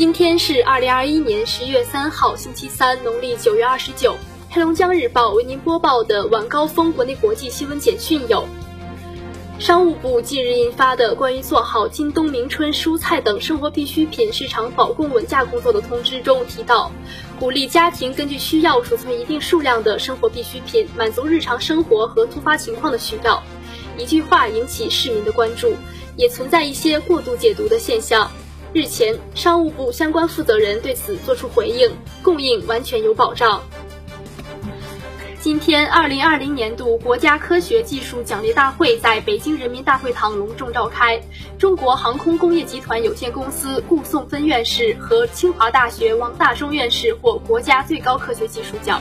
今天是二零二一年十月三号，星期三，农历九月二十九。黑龙江日报为您播报的晚高峰国内国际新闻简讯有：商务部近日印发的关于做好今冬明春蔬菜等生活必需品市场保供稳价工作的通知中提到，鼓励家庭根据需要储存一定数量的生活必需品，满足日常生活和突发情况的需要。一句话引起市民的关注，也存在一些过度解读的现象。日前，商务部相关负责人对此作出回应，供应完全有保障。今天，二零二零年度国家科学技术奖励大会在北京人民大会堂隆重召开，中国航空工业集团有限公司顾颂芬院士和清华大学王大中院士获国家最高科学技术奖。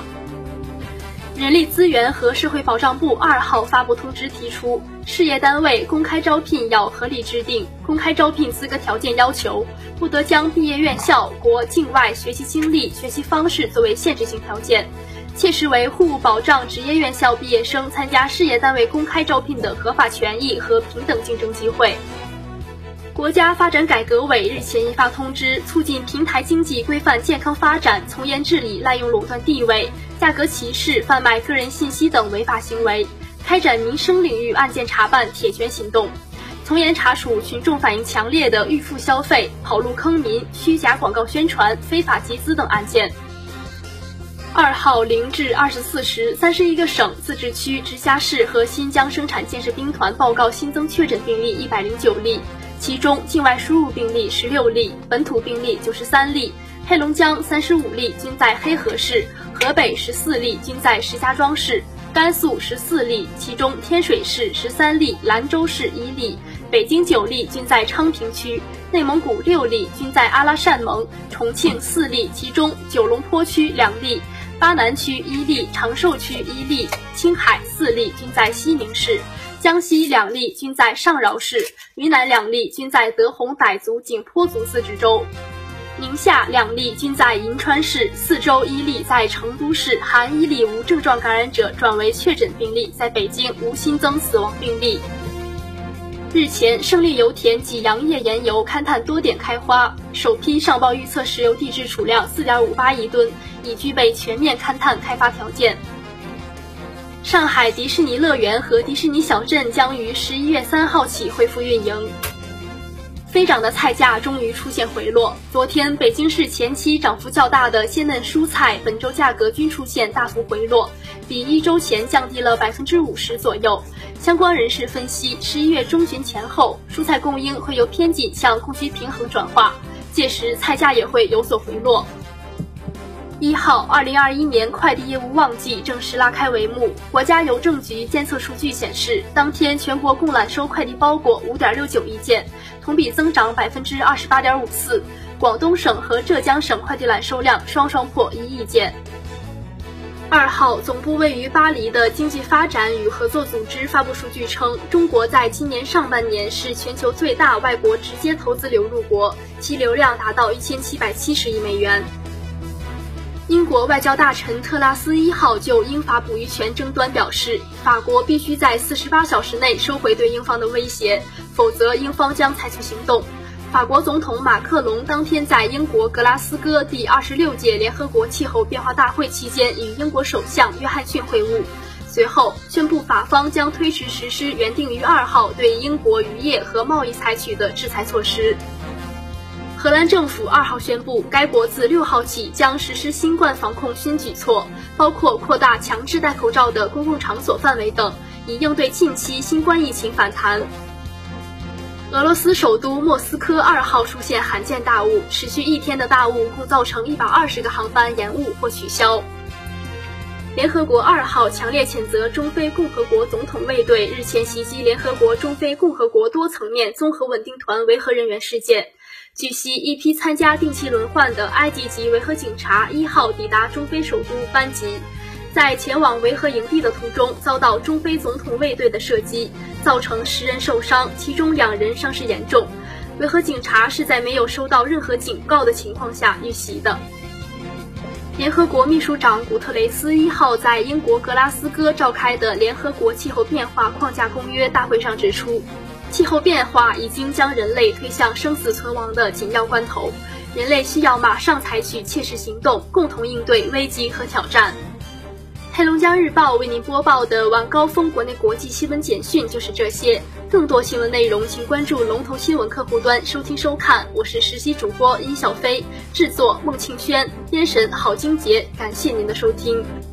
人力资源和社会保障部二号发布通知，提出事业单位公开招聘要合理制定公开招聘资格条件要求，不得将毕业院校、国境外学习经历、学习方式作为限制性条件，切实维护保障职业院校毕业生参加事业单位公开招聘的合法权益和平等竞争机会。国家发展改革委日前印发通知，促进平台经济规范健康发展，从严治理滥用垄断地位、价格歧视、贩卖个人信息等违法行为，开展民生领域案件查办铁拳行动，从严查处群众反映强烈的预付消费、跑路坑民、虚假广告宣传、非法集资等案件。二号零至二十四时，三十一个省、自治区、直辖市和新疆生产建设兵团报告新增确诊病例一百零九例。其中，境外输入病例十六例，本土病例九十三例。黑龙江三十五例均在黑河市，河北十四例均在石家庄市，甘肃十四例，其中天水市十三例，兰州市一例，北京九例均在昌平区，内蒙古六例均在阿拉善盟，重庆四例，其中九龙坡区两例，巴南区一例，长寿区一例，青海四例均在西宁市。江西两例均在上饶市，云南两例均在德宏傣族景颇族自治州，宁夏两例均在银川市，四周一例在成都市，含一例无症状感染者转为确诊病例，在北京无新增死亡病例。日前，胜利油田济阳页岩油勘探多点开花，首批上报预测石油地质储量四点五八亿吨，已具备全面勘探开发条件。上海迪士尼乐园和迪士尼小镇将于十一月三号起恢复运营。飞涨的菜价终于出现回落。昨天，北京市前期涨幅较大的鲜嫩蔬菜，本周价格均出现大幅回落，比一周前降低了百分之五十左右。相关人士分析，十一月中旬前后，蔬菜供应会由偏紧向供需平衡转化，届时菜价也会有所回落。一号，二零二一年快递业务旺季正式拉开帷幕。国家邮政局监测数据显示，当天全国共揽收快递包裹五点六九亿件，同比增长百分之二十八点五四。广东省和浙江省快递揽收量双双破一亿件。二号，总部位于巴黎的经济发展与合作组织发布数据称，中国在今年上半年是全球最大外国直接投资流入国，其流量达到一千七百七十亿美元。英国外交大臣特拉斯一号就英法捕鱼权争端表示，法国必须在四十八小时内收回对英方的威胁，否则英方将采取行动。法国总统马克龙当天在英国格拉斯哥第二十六届联合国气候变化大会期间与英国首相约翰逊会晤，随后宣布法方将推迟实施原定于二号对英国渔业和贸易采取的制裁措施。荷兰政府二号宣布，该国自六号起将实施新冠防控新举措，包括扩大强制戴口罩的公共场所范围等，以应对近期新冠疫情反弹。俄罗斯首都莫斯科二号出现罕见大雾，持续一天的大雾共造成一百二十个航班延误或取消。联合国二号强烈谴责中非共和国总统卫队日前袭击联合国中非共和国多层面综合稳定团维和人员事件。据悉，一批参加定期轮换的埃及籍维和警察一号抵达中非首都班吉，在前往维和营地的途中遭到中非总统卫队的射击，造成十人受伤，其中两人伤势严重。维和警察是在没有收到任何警告的情况下遇袭的。联合国秘书长古特雷斯一号在英国格拉斯哥召开的联合国气候变化框架公约大会上指出。气候变化已经将人类推向生死存亡的紧要关头，人类需要马上采取切实行动，共同应对危机和挑战。黑龙江日报为您播报的晚高峰国内国际新闻简讯就是这些。更多新闻内容，请关注龙头新闻客户端收听收看。我是实习主播殷小飞，制作孟庆轩，编审郝金杰。感谢您的收听。